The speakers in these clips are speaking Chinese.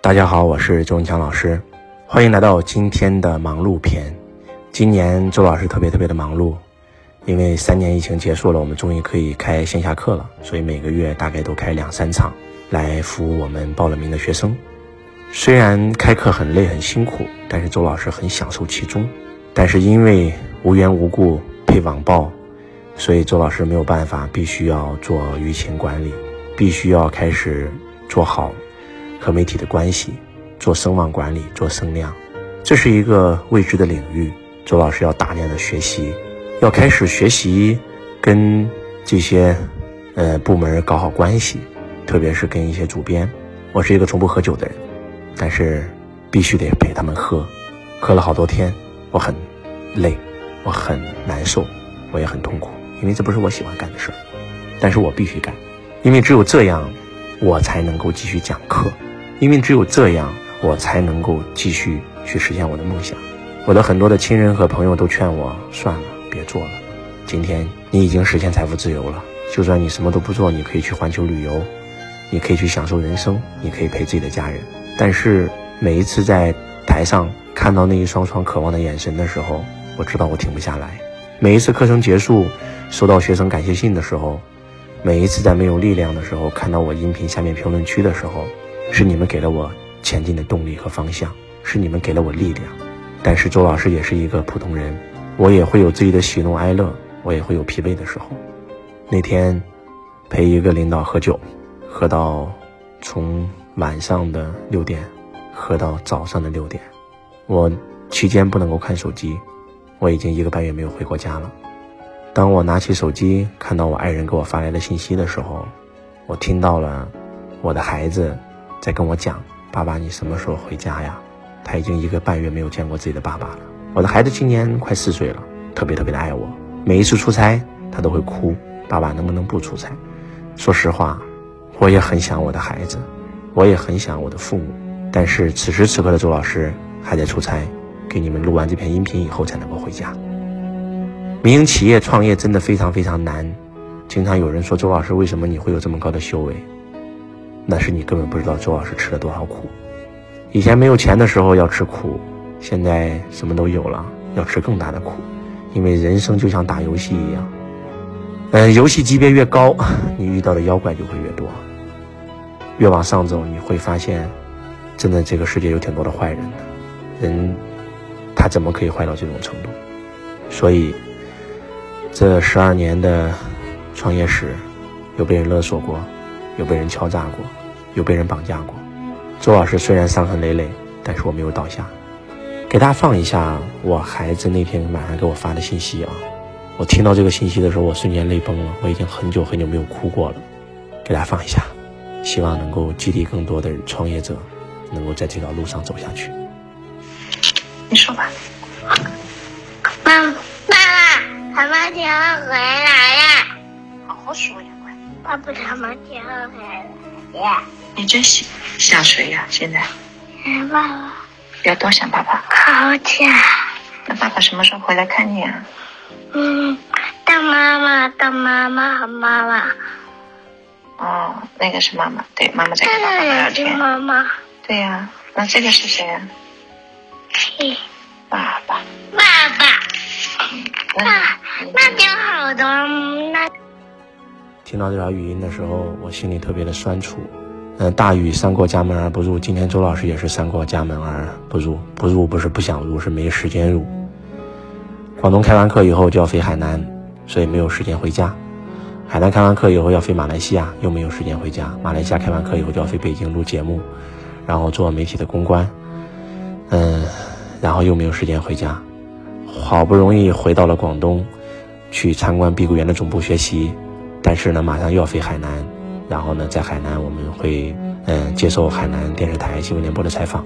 大家好，我是周文强老师，欢迎来到今天的忙碌篇。今年周老师特别特别的忙碌，因为三年疫情结束了，我们终于可以开线下课了，所以每个月大概都开两三场来服务我们报了名的学生。虽然开课很累很辛苦，但是周老师很享受其中。但是因为无缘无故被网暴，所以周老师没有办法，必须要做舆情管理，必须要开始做好。和媒体的关系，做声望管理，做声量，这是一个未知的领域。周老师要大量的学习，要开始学习跟这些呃部门搞好关系，特别是跟一些主编。我是一个从不喝酒的人，但是必须得陪他们喝，喝了好多天，我很累，我很难受，我也很痛苦，因为这不是我喜欢干的事儿，但是我必须干，因为只有这样，我才能够继续讲课。因为只有这样，我才能够继续去实现我的梦想。我的很多的亲人和朋友都劝我算了，别做了。今天你已经实现财富自由了，就算你什么都不做，你可以去环球旅游，你可以去享受人生，你可以陪自己的家人。但是每一次在台上看到那一双双渴望的眼神的时候，我知道我停不下来。每一次课程结束，收到学生感谢信的时候，每一次在没有力量的时候，看到我音频下面评论区的时候。是你们给了我前进的动力和方向，是你们给了我力量。但是周老师也是一个普通人，我也会有自己的喜怒哀乐，我也会有疲惫的时候。那天陪一个领导喝酒，喝到从晚上的六点喝到早上的六点，我期间不能够看手机，我已经一个半月没有回过家了。当我拿起手机看到我爱人给我发来的信息的时候，我听到了我的孩子。在跟我讲，爸爸，你什么时候回家呀？他已经一个半月没有见过自己的爸爸了。我的孩子今年快四岁了，特别特别的爱我。每一次出差，他都会哭，爸爸能不能不出差？说实话，我也很想我的孩子，我也很想我的父母。但是此时此刻的周老师还在出差，给你们录完这篇音频以后才能够回家。民营企业创业真的非常非常难，经常有人说周老师，为什么你会有这么高的修为？那是你根本不知道周老师吃了多少苦。以前没有钱的时候要吃苦，现在什么都有了，要吃更大的苦。因为人生就像打游戏一样，嗯，游戏级别越高，你遇到的妖怪就会越多。越往上走，你会发现，真的这个世界有挺多的坏人的。人，他怎么可以坏到这种程度？所以，这十二年的创业史，有被人勒索过，有被人敲诈过。有被人绑架过，周老师虽然伤痕累累，但是我没有倒下。给大家放一下我孩子那天晚上给我发的信息啊！我听到这个信息的时候，我瞬间泪崩了。我已经很久很久没有哭过了。给大家放一下，希望能够激励更多的创业者，能够在这条路上走下去。你说吧。妈，他们天回来了。好好说呀，乖。爸爸，他们天回来了。你真想想谁呀？现在想爸爸，要多想爸爸。好想。那爸爸什么时候回来看你啊？嗯，当妈妈，当妈妈和妈妈。哦，那个是妈妈，对，妈妈在跟爸爸聊天。妈妈。对呀，那这个是谁呀？爸爸。爸爸。那那挺好的，听到这条语音的时候，我心里特别的酸楚。嗯，大雨三过家门而不入，今天周老师也是三过家门而不入。不入不是不想入，是没时间入。广东开完课以后就要飞海南，所以没有时间回家。海南开完课以后要飞马来西亚，又没有时间回家。马来西亚开完课以后就要飞北京录节目，然后做媒体的公关。嗯，然后又没有时间回家。好不容易回到了广东，去参观碧桂园的总部学习，但是呢，马上又要飞海南。然后呢，在海南我们会嗯接受海南电视台新闻联播的采访，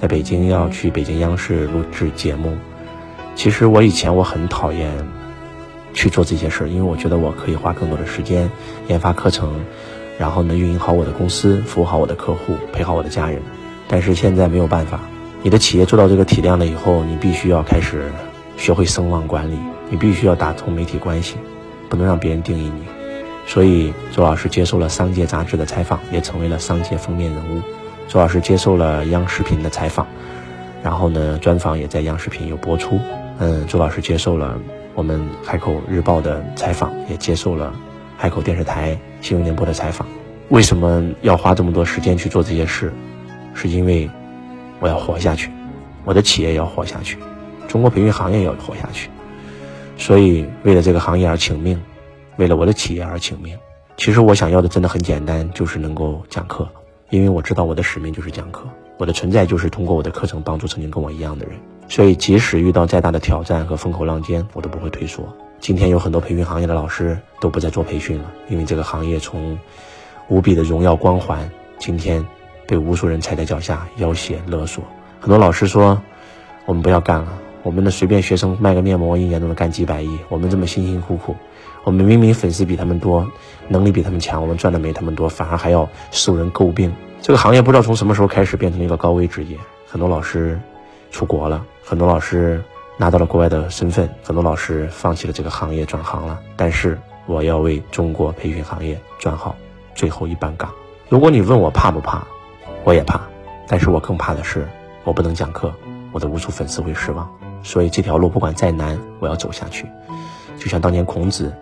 在北京要去北京央视录制节目。其实我以前我很讨厌去做这些事儿，因为我觉得我可以花更多的时间研发课程，然后呢运营好我的公司，服务好我的客户，陪好我的家人。但是现在没有办法，你的企业做到这个体量了以后，你必须要开始学会声望管理，你必须要打通媒体关系，不能让别人定义你。所以，周老师接受了《商界》杂志的采访，也成为了商界封面人物。周老师接受了央视频的采访，然后呢，专访也在央视频有播出。嗯，周老师接受了我们海口日报的采访，也接受了海口电视台新闻联播的采访。为什么要花这么多时间去做这些事？是因为我要活下去，我的企业要活下去，中国培训行业要活下去。所以，为了这个行业而请命，为了我的企业而请命。其实我想要的真的很简单，就是能够讲课。因为我知道我的使命就是讲课，我的存在就是通过我的课程帮助曾经跟我一样的人。所以，即使遇到再大的挑战和风口浪尖，我都不会退缩。今天有很多培训行业的老师都不再做培训了，因为这个行业从无比的荣耀光环，今天被无数人踩在脚下，要挟勒索。很多老师说：“我们不要干了，我们的随便学生卖个面膜，一年都能干几百亿。我们这么辛辛苦苦，我们明明粉丝比他们多，能力比他们强，我们赚的没他们多，反而还要受人诟病。这个行业不知道从什么时候开始变成了一个高危职业，很多老师出国了，很多老师拿到了国外的身份，很多老师放弃了这个行业转行了。但是我要为中国培训行业转好。”最后一班岗。如果你问我怕不怕，我也怕，但是我更怕的是我不能讲课，我的无数粉丝会失望。所以这条路不管再难，我要走下去。就像当年孔子，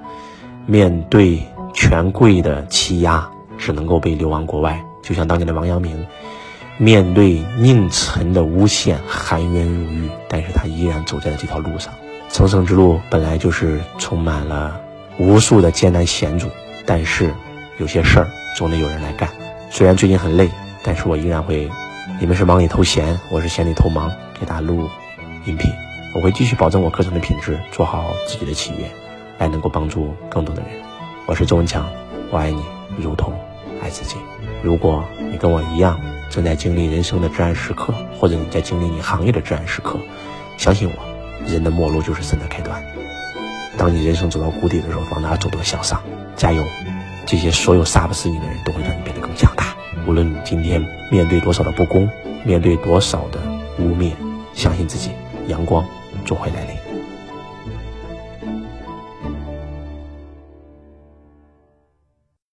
面对权贵的欺压，只能够被流亡国外；就像当年的王阳明，面对佞臣的诬陷，含冤入狱，但是他依然走在了这条路上。成圣之路本来就是充满了无数的艰难险阻，但是。有些事儿总得有人来干，虽然最近很累，但是我依然会。你们是忙里偷闲，我是闲里偷忙，给大家录音频。我会继续保证我课程的品质，做好自己的企业，来能够帮助更多的人。我是周文强，我爱你，如同爱自己。如果你跟我一样正在经历人生的至暗时刻，或者你在经历你行业的至暗时刻，相信我，人的末路就是神的开端。当你人生走到谷底的时候，往哪走都向上，加油！这些所有杀不死你的人都会让你变得更强大。无论你今天面对多少的不公，面对多少的污蔑，相信自己，阳光总会来临。